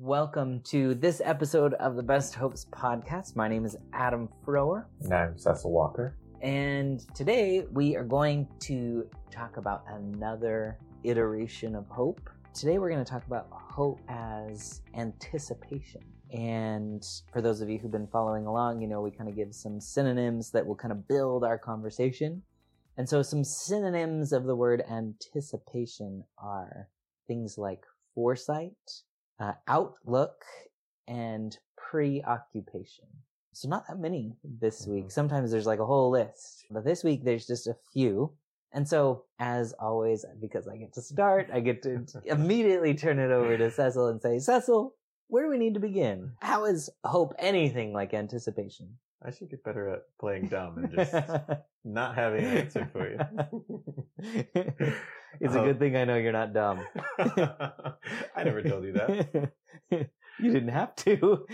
Welcome to this episode of the Best Hopes podcast. My name is Adam Froerer, And I'm Cecil Walker. and today we are going to talk about another iteration of hope. Today we're going to talk about hope as anticipation. And for those of you who've been following along, you know, we kind of give some synonyms that will kind of build our conversation. And so some synonyms of the word anticipation are things like foresight, uh, outlook, and preoccupation. So not that many this week. Mhm. Sometimes there's like a whole list, but this week there's just a few. And so, as always, because I get to start, I get to immediately turn it over to Cecil and say, Cecil, where do we need to begin? How is hope anything like anticipation? I should get better at playing dumb and just not having an answer for you. it's a Oh. good thing I know you're not dumb. I never told you that. you didn't have to.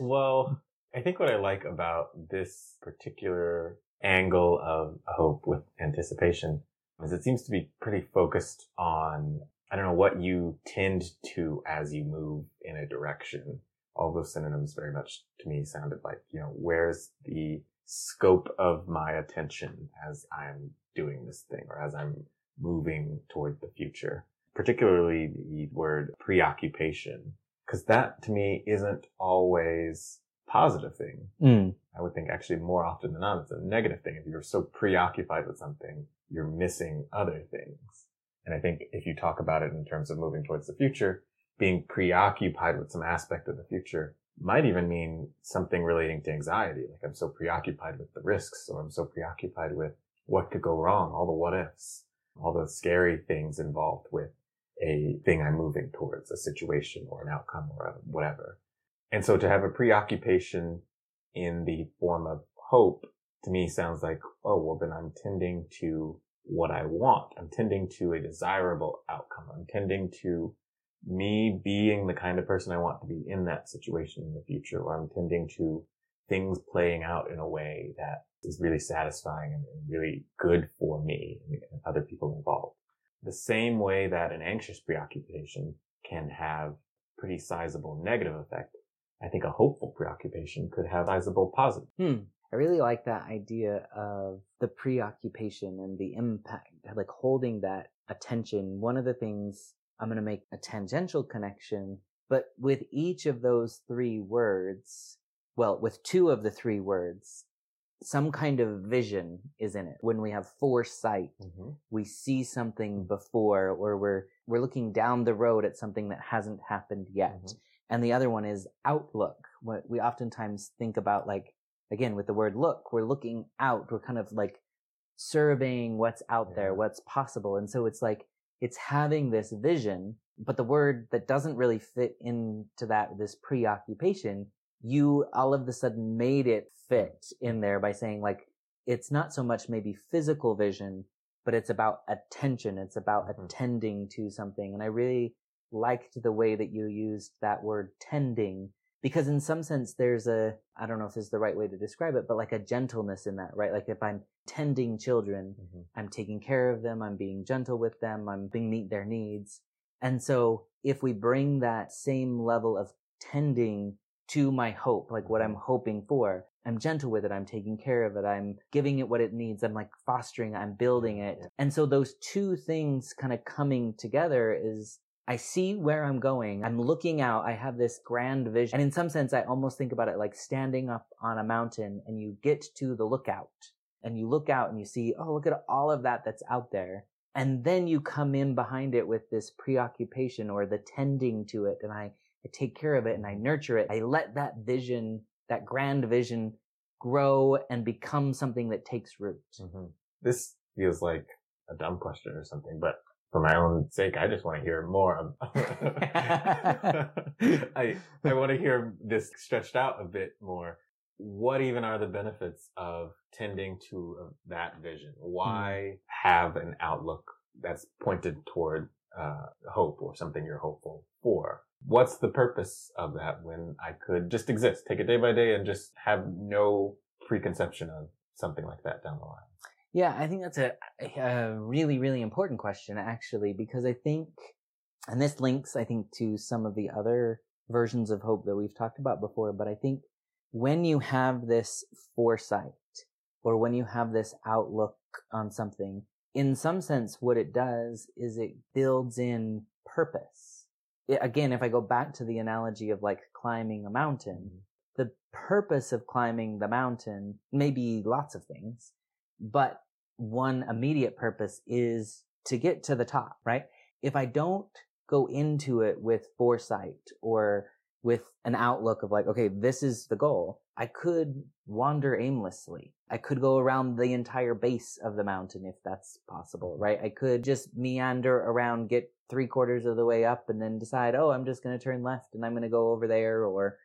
Well, I think what I like about this particular angle of hope with anticipation is it seems to be pretty focused on, I don't know, what you tend to as you move in a direction. All those synonyms very much to me sounded like, you know, where's the scope of my attention as I'm doing this thing or as I'm moving toward the future, particularly the word preoccupation, because that to me isn't always positive thing. Mm, I would think actually more often than not, it's a negative thing. If you're so preoccupied with something, you're missing other things. And I think if you talk about it in terms of moving towards the future, being preoccupied with some aspect of the future might even mean something relating to anxiety. Like I'm so preoccupied with the risks or I'm so preoccupied with what could go wrong, all the what ifs, all the scary things involved with a thing I'm moving towards, a situation or an outcome or whatever. And so to have a preoccupation in the form of hope to me sounds like, oh, well, then I'm tending to what I want. I'm tending to a desirable outcome. I'm tending to me being the kind of person I want to be in that situation in the future, or I'm tending to things playing out in a way that is really satisfying and and really good for me and and other people involved. The same way that an anxious preoccupation can have pretty sizable negative effect, I think a hopeful preoccupation could have sizable positive. hmm. I really like that idea of the preoccupation and the impact, like holding that attention. One of the things I'm going to make a tangential connection, but with each of those three words, well, with two of the three words, some kind of vision is in it. When we have foresight, we see something before or we're we're looking down the road at something that hasn't happened yet. Mhm. and the other one is outlook. What we oftentimes think about like again with the word look we're looking out we're kind of like surveying what's out there what's possible. And so it's like it's having this vision but the word that doesn't really fit into that this preoccupation you all of a sudden made it fit in there by saying like it's not so much maybe physical vision, but it's about attention. It's about Mhm. attending to something. And I really liked the way that you used that word tending because in some sense there's a, I don't know if this is the right way to describe it, but like a gentleness in that, right? Like if I'm tending children, Mhm. I'm taking care of them. I'm being gentle with them. I'm being meet their needs. And so if we bring that same level of tending to my hope, like what I'm hoping for, I'm gentle with it. I'm taking care of it. I'm giving it what it needs. I'm like fostering, I'm building it. And so those two things kind of coming together is I see where I'm going. I'm looking out. I have this grand vision. And in some sense, I almost think about it like standing up on a mountain and you get to the lookout and you look out and you see, oh, look at all of that that's out there. And then you come in behind it with this preoccupation or the tending to it. And I, I take care of it and I nurture it. I let that vision, that grand vision grow and become something that takes root. Mhm. This feels like a dumb question or something, but for my own sake, I just want to hear more. I I want to hear this stretched out a bit more. What even are the benefits of tending to that vision? Why have an outlook that's pointed toward uh, hope or something you're hopeful for? What's the purpose of that when I could just exist, take it day by day, and just have no preconception of something like that down the line? Yeah, I think that's a, a really, really important question, actually, because I think, and this links, I think, to some of the other versions of hope that we've talked about before, but I think when you have this foresight or when you have this outlook on something, in some sense, what it does is it builds in purpose. It, again, if I go back to the analogy of like climbing a mountain, the purpose of climbing the mountain may be lots of things, but one immediate purpose is to get to the top, right? If I don't go into it with foresight or with an outlook of like, okay, this is the goal, I could wander aimlessly. I could go around the entire base of the mountain if that's possible, right? I could just meander around, get three quarters of the way up and then decide, oh, I'm just going to turn left and I'm going to go over there or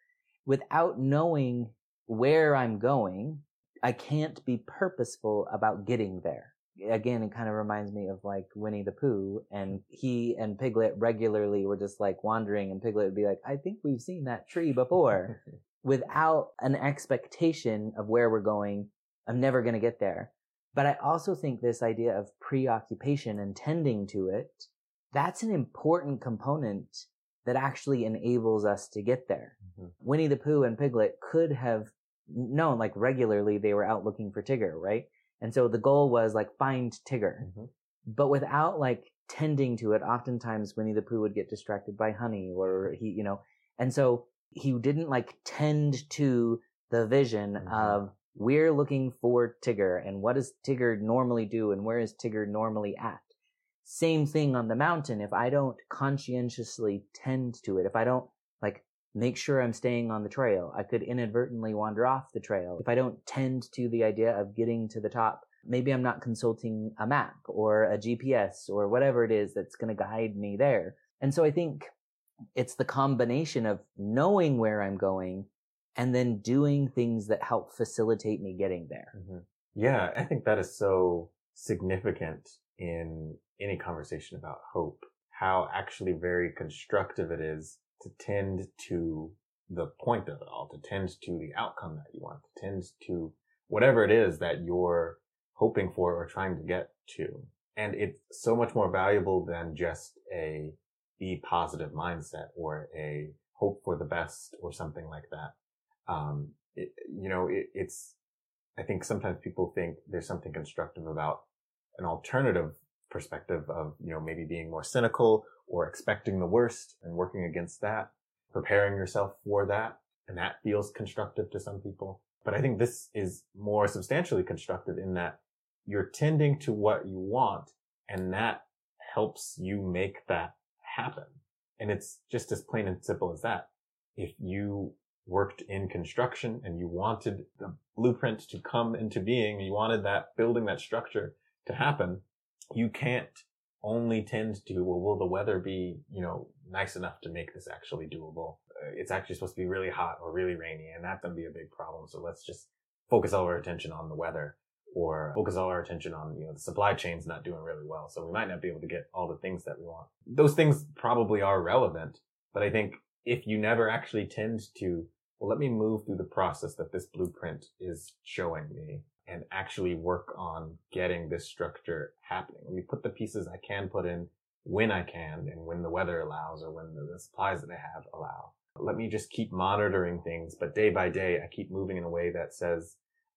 without knowing where I'm going, I can't be purposeful about getting there. Again, it kind of reminds me of like Winnie the Pooh and he and Piglet regularly were just like wandering and Piglet would be like, I think we've seen that tree before. Without an expectation of where we're going, I'm never going to get there. But I also think this idea of preoccupation and tending to it, that's an important component that actually enables us to get there. Mm-hmm. Winnie the Pooh and Piglet could have known like regularly they were out looking for Tigger, right? And so the goal was like find Tigger. Mm-hmm. But without like tending to it, oftentimes Winnie the Pooh would get distracted by honey or he, you know, and so he didn't like tend to the vision mm-hmm. of we're looking for Tigger and what does Tigger normally do and where is Tigger normally at? Same thing on the mountain. If I don't conscientiously tend to it, if I don't make sure I'm staying on the trail, I could inadvertently wander off the trail. If I don't tend to the idea of getting to the top, maybe I'm not consulting a map or a GPS or whatever it is that's going to guide me there. And so I think it's the combination of knowing where I'm going and then doing things that help facilitate me getting there. Mm-hmm. Yeah, I think that is so significant in any conversation about hope, how actually very constructive it is to tend to the point of it all, to tend to the outcome that you want, to tend to whatever it is that you're hoping for or trying to get to. And it's so much more valuable than just a be positive mindset or a hope for the best or something like that. Um, it, you know, it, it's, I think sometimes people think there's something constructive about an alternative perspective of, you know, maybe being more cynical or expecting the worst and working against that, preparing yourself for that. And that feels constructive to some people. But I think this is more substantially constructive in that you're tending to what you want and that helps you make that happen. And it's just as plain and simple as that. If you worked in construction and you wanted the blueprint to come into being, you wanted that building, that structure to happen, you can't only tend to, well, will the weather be, you know, nice enough to make this actually doable? Uh, it's actually supposed to be really hot or really rainy and that's going to be a big problem. So let's just focus all our attention on the weather or focus all our attention on, you know, the supply chain's not doing really well. So we might not be able to get all the things that we want. Those things probably are relevant, but I think if you never actually tend to, well, let me move through the process that this blueprint is showing me and actually work on getting this structure happening. Let me put the pieces I can put in when I can and when the weather allows or when the supplies that I have allow. Let me just keep monitoring things, but day by day, I keep moving in a way that says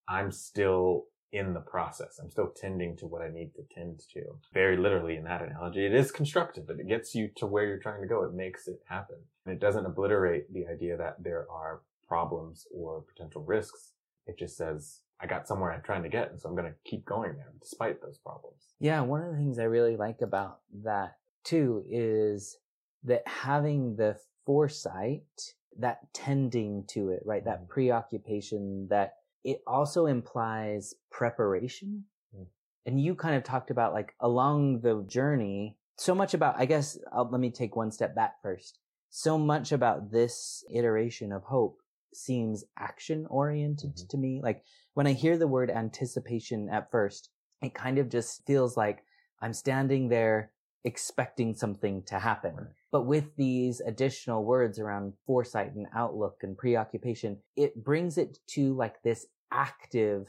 I'm still in the process. I'm still tending to what I need to tend to. Very literally in that analogy, it is constructive, it gets you to where you're trying to go. It makes it happen. And it doesn't obliterate the idea that there are problems or potential risks. It just says, I got somewhere I'm trying to get, and so I'm going to keep going there despite those problems. Yeah, one of the things I really like about that too is that having the foresight, that tending to it, right? That mm-hmm. preoccupation, that it also implies preparation. Mm. And you kind of talked about like along the journey, so much about, I guess, I'll, let me take one step back first. So much about this iteration of hope seems action oriented mm-hmm. to me. Like when I hear the word anticipation at first, it kind of just feels like I'm standing there expecting something to happen. Right. But with these additional words around foresight and outlook and preoccupation, it brings it to like this active,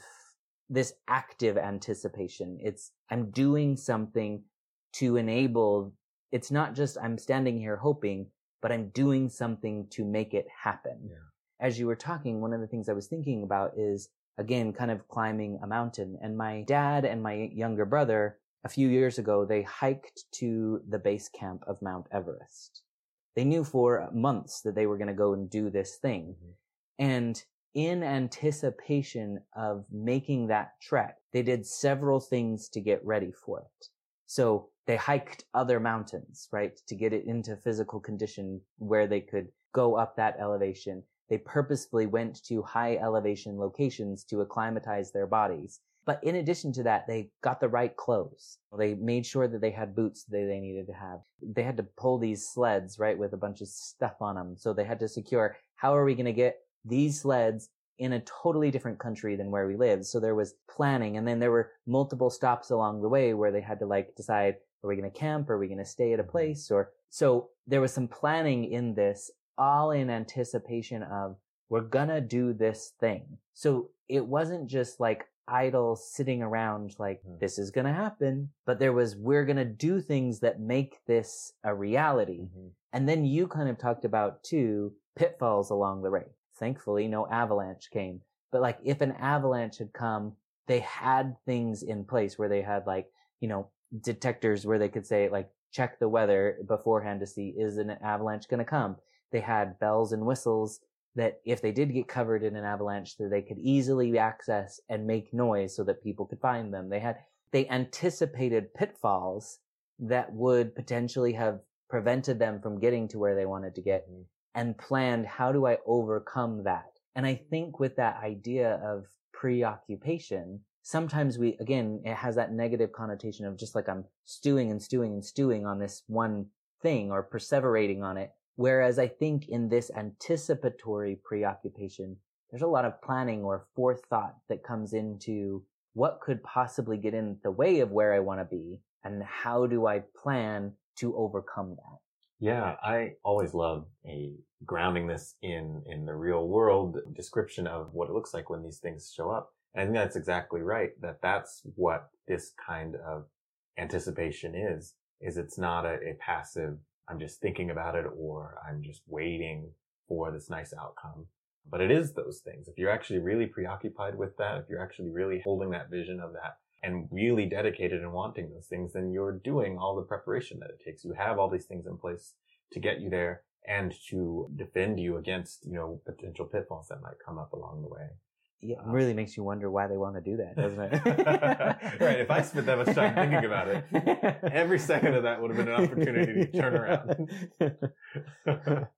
this active anticipation. It's, I'm doing something to enable, it's not just I'm standing here hoping, but I'm doing something to make it happen. Yeah. As you were talking, one of the things I was thinking about is again, kind of climbing a mountain. And my dad and my younger brother, a few years ago, they hiked to the base camp of Mount Everest. They knew for months that they were going to go and do this thing. Mhm. And in anticipation of making that trek, they did several things to get ready for it. So they hiked other mountains, right, to get it into physical condition where they could go up that elevation. They purposefully went to high elevation locations to acclimatize their bodies. But in addition to that, they got the right clothes. They made sure that they had boots that they needed to have. They had to pull these sleds, right, with a bunch of stuff on them. So they had to secure, how are we going to get these sleds in a totally different country than where we live. So there was planning. And then there were multiple stops along the way where they had to like decide, are we going to camp? Are we going to stay at a mm-hmm. place? Or so there was some planning in this all in anticipation of we're gonna do this thing. So it wasn't just like idle sitting around like Hmm. this is gonna happen, but there was we're gonna do things that make this a reality. Mhm. And then you kind of talked about too pitfalls along the way. Thankfully, no avalanche came. But like if an avalanche had come, they had things in place where they had like, you know, detectors where they could say like, check the weather beforehand to see is an avalanche going to come. They had bells and whistles that if they did get covered in an avalanche that they could easily access and make noise so that people could find them. They had, they anticipated pitfalls that would potentially have prevented them from getting to where they wanted to get Mhm. and planned how do I overcome that? And I think with that idea of preoccupation, sometimes we, again, it has that negative connotation of just like I'm stewing and stewing and stewing on this one thing or perseverating on it. Whereas I think in this anticipatory preoccupation, there's a lot of planning or forethought that comes into what could possibly get in the way of where I want to be and how do I plan to overcome that? Yeah, I always love a grounding this in in the real world description of what it looks like when these things show up. And I think that's exactly right. That that's what this kind of anticipation is. Is it's not a, a passive. I'm just thinking about it, or I'm just waiting for this nice outcome. But it is those things. If you're actually really preoccupied with that, if you're actually really holding that vision of that and really dedicated and wanting those things, then you're doing all the preparation that it takes. You have all these things in place to get you there and to defend you against, you know, potential pitfalls that might come up along the way. Yeah, it really makes you wonder why they want to do that, doesn't it? Right, if I spent that much time thinking about it, Every second of that would have been an opportunity to turn around.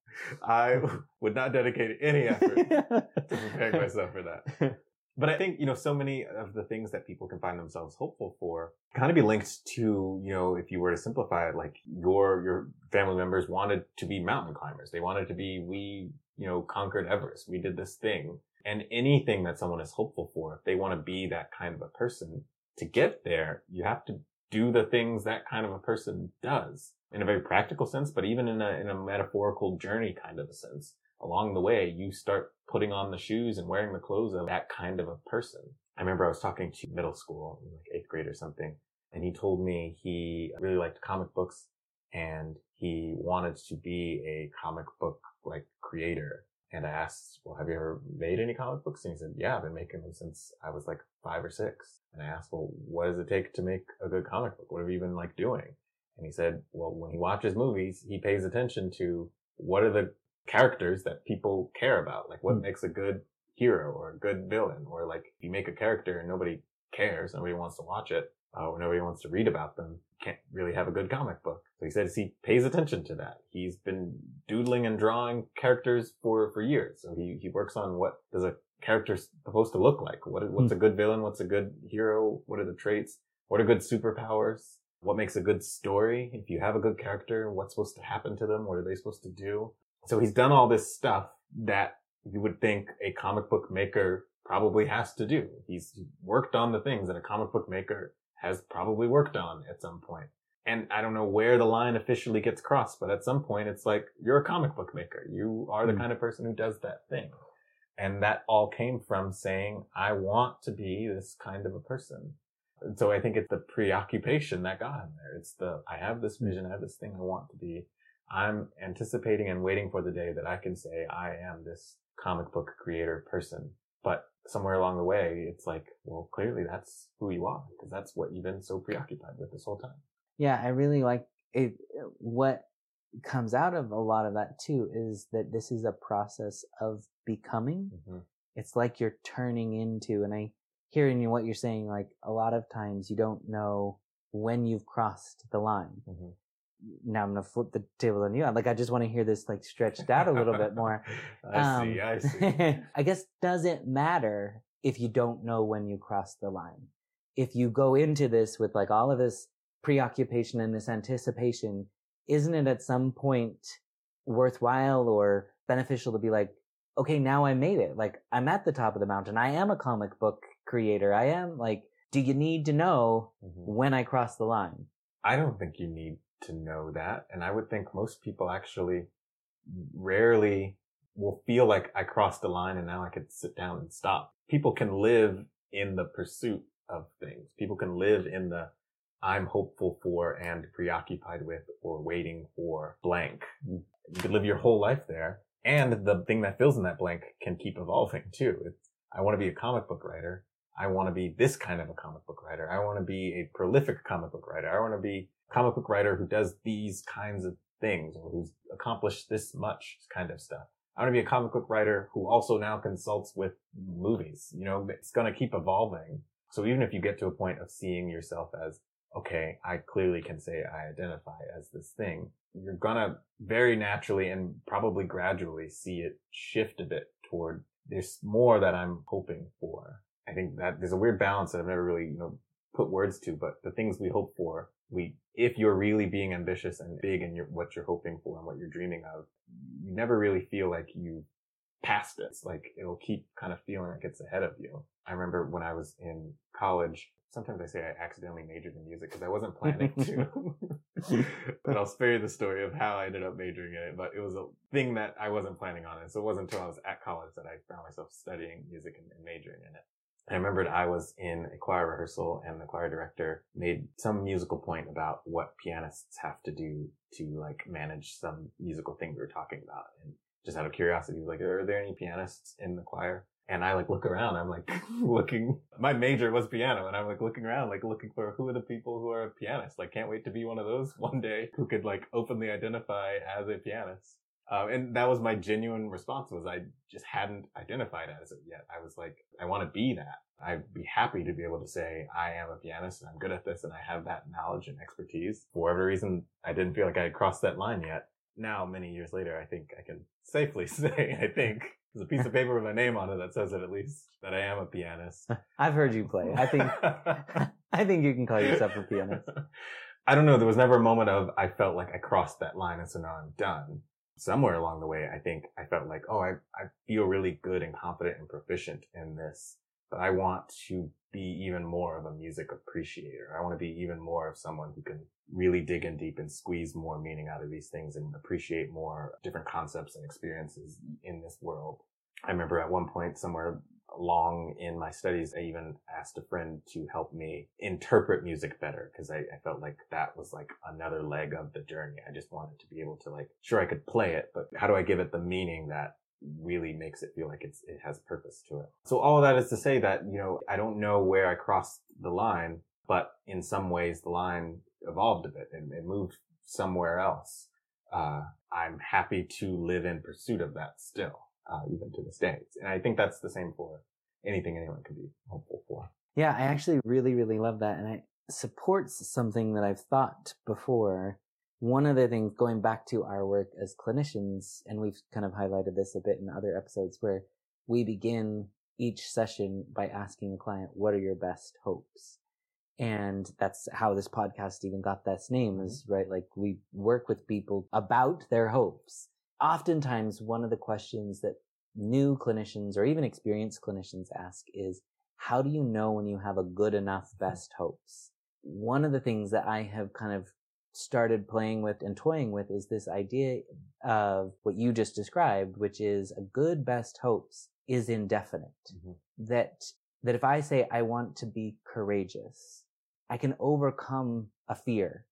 I would not dedicate any effort to preparing myself for that. But I think, you know, so many of the things that people can find themselves hopeful for kind of be linked to, you know, if you were to simplify it, like your, your family members wanted to be mountain climbers. They wanted to be, we, you know, conquered Everest. We did this thing. And anything that someone is hopeful for, if they want to be that kind of a person to get there, you have to do the things that kind of a person does in a very practical sense, but even in a, in a metaphorical journey kind of a sense. Along the way, you start putting on the shoes and wearing the clothes of that kind of a person. I remember I was talking to middle school, like eighth grade or something, and he told me he really liked comic books and he wanted to be a comic book like creator. And I asked, well, have you ever made any comic books? And he said, yeah, I've been making them since I was like five or six. And I asked, well, what does it take to make a good comic book? What have you been like doing? And he said, well, when he watches movies, he pays attention to what are the characters that people care about? Like what Hmm. makes a good hero or a good villain? Or like if you make a character and nobody cares, nobody wants to watch it, uh, or nobody wants to read about them, can't really have a good comic book. So he says he pays attention to that. He's been doodling and drawing characters for, for years. So he, he works on what does a character supposed to look like? What, what's hmm. a good villain? What's a good hero? What are the traits? What are good superpowers? What makes a good story? If you have a good character, what's supposed to happen to them? What are they supposed to do? So he's done all this stuff that you would think a comic book maker probably has to do. He's worked on the things that a comic book maker has probably worked on at some point. And I don't know where the line officially gets crossed, but at some point it's like, you're a comic book maker. You are the Hmm. kind of person who does that thing. And that all came from saying, I want to be this kind of a person. And so I think it's the preoccupation that got him there. It's the, I have this vision, I have this thing I want to be. I'm anticipating and waiting for the day that I can say I am this comic book creator person. But somewhere along the way, it's like, well, clearly that's who you are because that's what you've been so preoccupied with this whole time. Yeah, I really like it. What comes out of a lot of that too is that this is a process of becoming. Mm-hmm. It's like you're turning into, and I hearing what you're saying, like a lot of times you don't know when you've crossed the line. Mm-hmm. Now I'm to flip the table on you. Like, I just want to hear this like stretched out a little bit more. I um, see. I see. I guess doesn't matter if you don't know when you cross the line. If you go into this with like all of this preoccupation and this anticipation, isn't it at some point worthwhile or beneficial to be like, okay, now I made it. Like I'm at the top of the mountain. I am a comic book creator. I am like, do you need to know mm-hmm. when I cross the line? I don't think you need to know that. And I would think most people actually rarely will feel like I crossed the line and now I could sit down and stop. People can live in the pursuit of things. People can live in the I'm hopeful for and preoccupied with or waiting for blank. Mm. You could live your whole life there. And the thing that fills in that blank can keep evolving too. It's, I want to be a comic book writer. I want to be this kind of a comic book writer. I want to be a prolific comic book writer. I want to be comic book writer who does these kinds of things or who's accomplished this much kind of stuff. I want to be a comic book writer who also now consults with movies. You know, it's going to keep evolving. So even if you get to a point of seeing yourself as, okay, I clearly can say I identify as this thing, you're gonna very naturally and probably gradually see it shift a bit toward there's more that I'm hoping for. I think that there's a weird balance that I've never really, you know, put words to, but the things we hope for, we, if you're really being ambitious and big your, what you're hoping for and what you're dreaming of, you never really feel like you passed it. It's like it'll keep kind of feeling like it's ahead of you. I remember when I was in college, sometimes I say I accidentally majored in music because I wasn't planning to. but I'll spare you the story of how I ended up majoring in it. But it was a thing that I wasn't planning on. And so it wasn't until I was at college that I found myself studying music and, and majoring in it. I remembered I was in a choir rehearsal and the choir director made some musical point about what pianists have to do to like manage some musical thing we were talking about. And just out of curiosity, like, are there any pianists in the choir? And I like look around. I'm like looking. My major was piano, and I'm like looking around, like looking for who are the people who are pianists. Like, can't wait to be one of those one day who could like openly identify as a pianist. Um, and that was my genuine response was I just hadn't identified as it yet. I was like, I want to be that. I'd be happy to be able to say I am a pianist and I'm good at this and I have that knowledge and expertise. For whatever reason, I didn't feel like I had crossed that line yet. Now, many years later, I think I can safely say, I think, there's a piece of paper with my name on it that says it at least that I am a pianist. I've heard you play. I think I think you can call yourself a pianist. I don't know. There was never a moment of I felt like I crossed that line and so now I'm done. Somewhere along the way, I think I felt like, oh, I, I feel really good and confident and proficient in this, but I want to be even more of a music appreciator. I want to be even more of someone who can really dig in deep and squeeze more meaning out of these things and appreciate more different concepts and experiences in this world. I remember at one point somewhere along in my studies, I even asked a friend to help me interpret music better because I, I, felt like that was like another leg of the journey. I just wanted to be able to like, sure, I could play it, but how do I give it the meaning that really makes it feel like it's, it has purpose to it. So all of that is to say that, you know, I don't know where I crossed the line, but in some ways the line evolved a bit and, it moved somewhere else. Uh, I'm happy to live in pursuit of that still, uh, even to this day. And I think that's the same for anything anyone can be hopeful for. Yeah, I actually really, really love that. And it supports something that I've thought before. One of the things going back to our work as clinicians, and we've kind of highlighted this a bit in other episodes where we begin each session by asking the client, what are your best hopes? And that's how this podcast even got this name is right. Like we work with people about their hopes. Oftentimes one of the questions that new clinicians or even experienced clinicians ask is, how do you know when you have a good enough best hopes? One of the things that I have kind of started playing with and toying with is this idea of what you just described, which is a good best hopes is indefinite. Mm-hmm. That, that if I say I want to be courageous, I can overcome a fear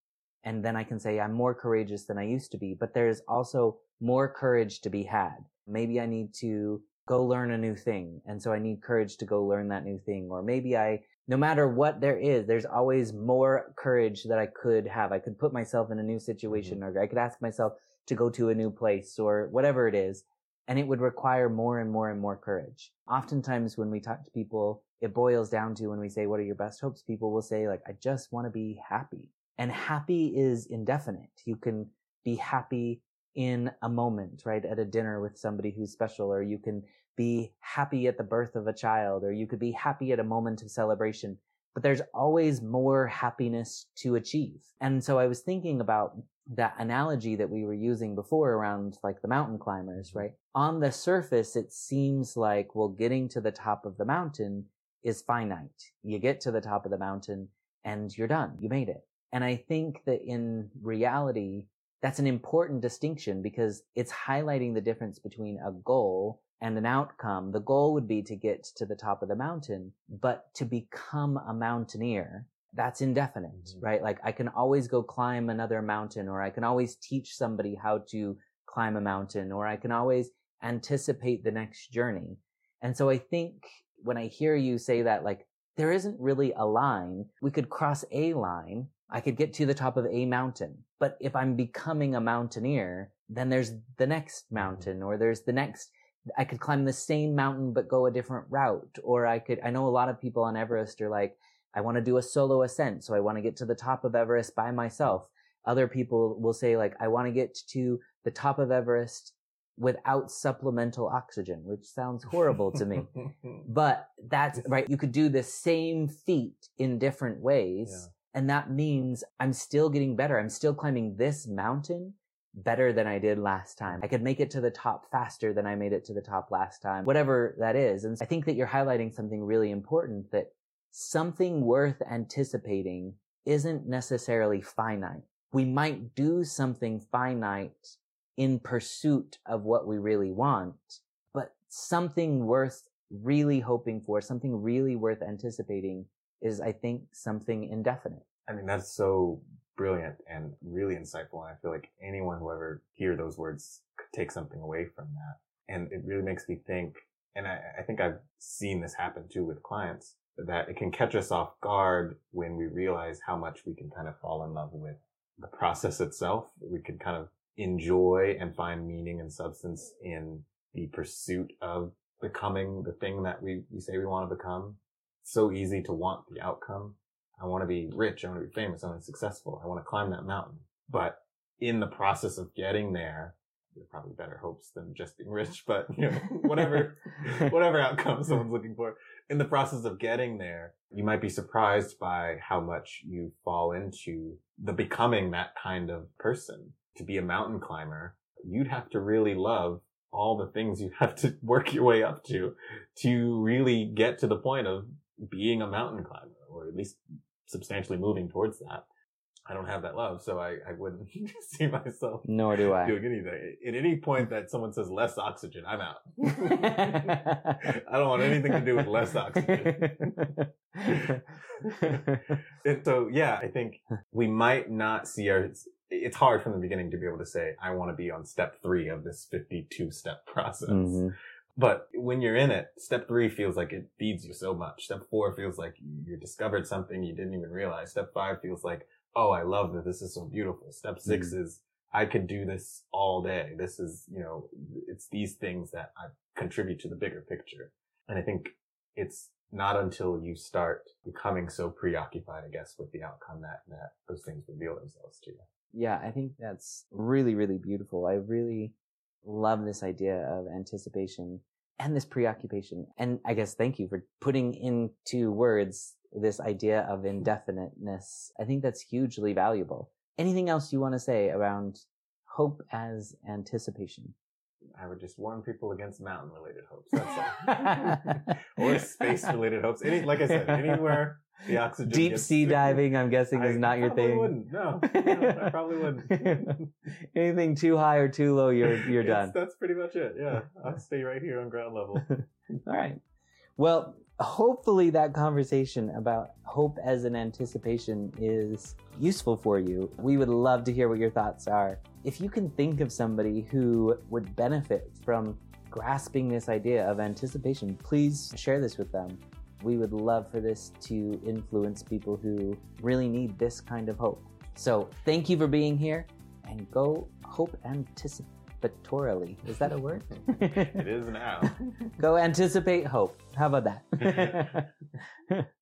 And then I can say I'm more courageous than I used to be, but there's also more courage to be had. Maybe I need to go learn a new thing. And so I need courage to go learn that new thing. Or maybe I, no matter what there is, there's always more courage that I could have. I could put myself in a new situation mm-hmm. or I could ask myself to go to a new place or whatever it is. And it would require more and more and more courage. Oftentimes when we talk to people, it boils down to when we say, what are your best hopes? People will say like, I just want to be happy. And happy is indefinite. You can be happy in a moment, right? At a dinner with somebody who's special, or you can be happy at the birth of a child, or you could be happy at a moment of celebration. But there's always more happiness to achieve. And so I was thinking about that analogy that we were using before around like the mountain climbers, mm-hmm. right? On the surface, it seems like, well, getting to the top of the mountain is finite. You get to the top of the mountain and you're done. You made it. And I think that in reality, that's an important distinction because it's highlighting the difference between a goal and an outcome. The goal would be to get to the top of the mountain, but to become a mountaineer, that's indefinite, mm-hmm. right? Like I can always go climb another mountain or I can always teach somebody how to climb a mountain or I can always anticipate the next journey. And so I think when I hear you say that, like, there isn't really a line. We could cross a line I could get to the top of a mountain. But if I'm becoming a mountaineer, then there's the next mm-hmm. mountain or there's the next, I could climb the same mountain but go a different route. Or I could, I know a lot of people on Everest are like, I want to do a solo ascent. So I want to get to the top of Everest by myself. Other people will say like, I want to get to the top of Everest without supplemental oxygen, which sounds horrible to me. but that's right. You could do the same feat in different ways. Yeah and that means I'm still getting better. I'm still climbing this mountain better than I did last time. I could make it to the top faster than I made it to the top last time, whatever that is. And I think that you're highlighting something really important that something worth anticipating isn't necessarily finite. We might do something finite in pursuit of what we really want, but something worth really hoping for, something really worth anticipating is, I think, something indefinite. I mean, that's so brilliant and really insightful. And I feel like anyone who ever hear those words could take something away from that. And it really makes me think, and I, I think I've seen this happen too with clients, that it can catch us off guard when we realize how much we can kind of fall in love with the process itself. We can kind of enjoy and find meaning and substance in the pursuit of becoming the thing that we, we say we want to become so easy to want the outcome. I want to be rich. I want to be famous. I want to be successful. I want to climb that mountain. But in the process of getting there, there are probably better hopes than just being rich, but you know, whatever, whatever outcome someone's looking for. In the process of getting there, you might be surprised by how much you fall into the becoming that kind of person. To be a mountain climber, you'd have to really love all the things you have to work your way up to to really get to the point of being a mountain climber, or at least substantially moving towards that. I don't have that love, so I, I wouldn't see myself. Nor do I. Doing anything. At any point that someone says less oxygen, I'm out. I don't want anything to do with less oxygen. so, yeah, I think we might not see our, it's hard from the beginning to be able to say, I want to be on step three of this 52 step process. Mm-hmm. But when you're in it, step three feels like it feeds you so much. Step four feels like you discovered something you didn't even realize. Step five feels like, oh, I love that this is so beautiful. Step 6 mm-hmm. is, I could do this all day. This is, you know, it's these things that I contribute to the bigger picture. And I think it's not until you start becoming so preoccupied, I guess, with the outcome that, that those things reveal themselves to you. Yeah, I think that's really, really beautiful. I really love this idea of anticipation and this preoccupation. And I guess thank you for putting into words this idea of indefiniteness. I think that's hugely valuable. Anything else you want to say around hope as anticipation? I would just warn people against mountain related hopes. That's all. or space related hopes. Any, like I said, anywhere the oxygen. Deep sea diving, I'm guessing, is I not your thing. Wouldn't. No, no, I probably wouldn't. Anything too high or too low, you're you're done. That's pretty much it. Yeah, I'll stay right here on ground level. all right. Well, hopefully that conversation about hope as an anticipation is useful for you. We would love to hear what your thoughts are. If you can think of somebody who would benefit from grasping this idea of anticipation, please share this with them. We would love for this to influence people who really need this kind of hope. So, thank you for being here and go hope anticipatorily. Is that a word? it is now. go anticipate hope. How about that?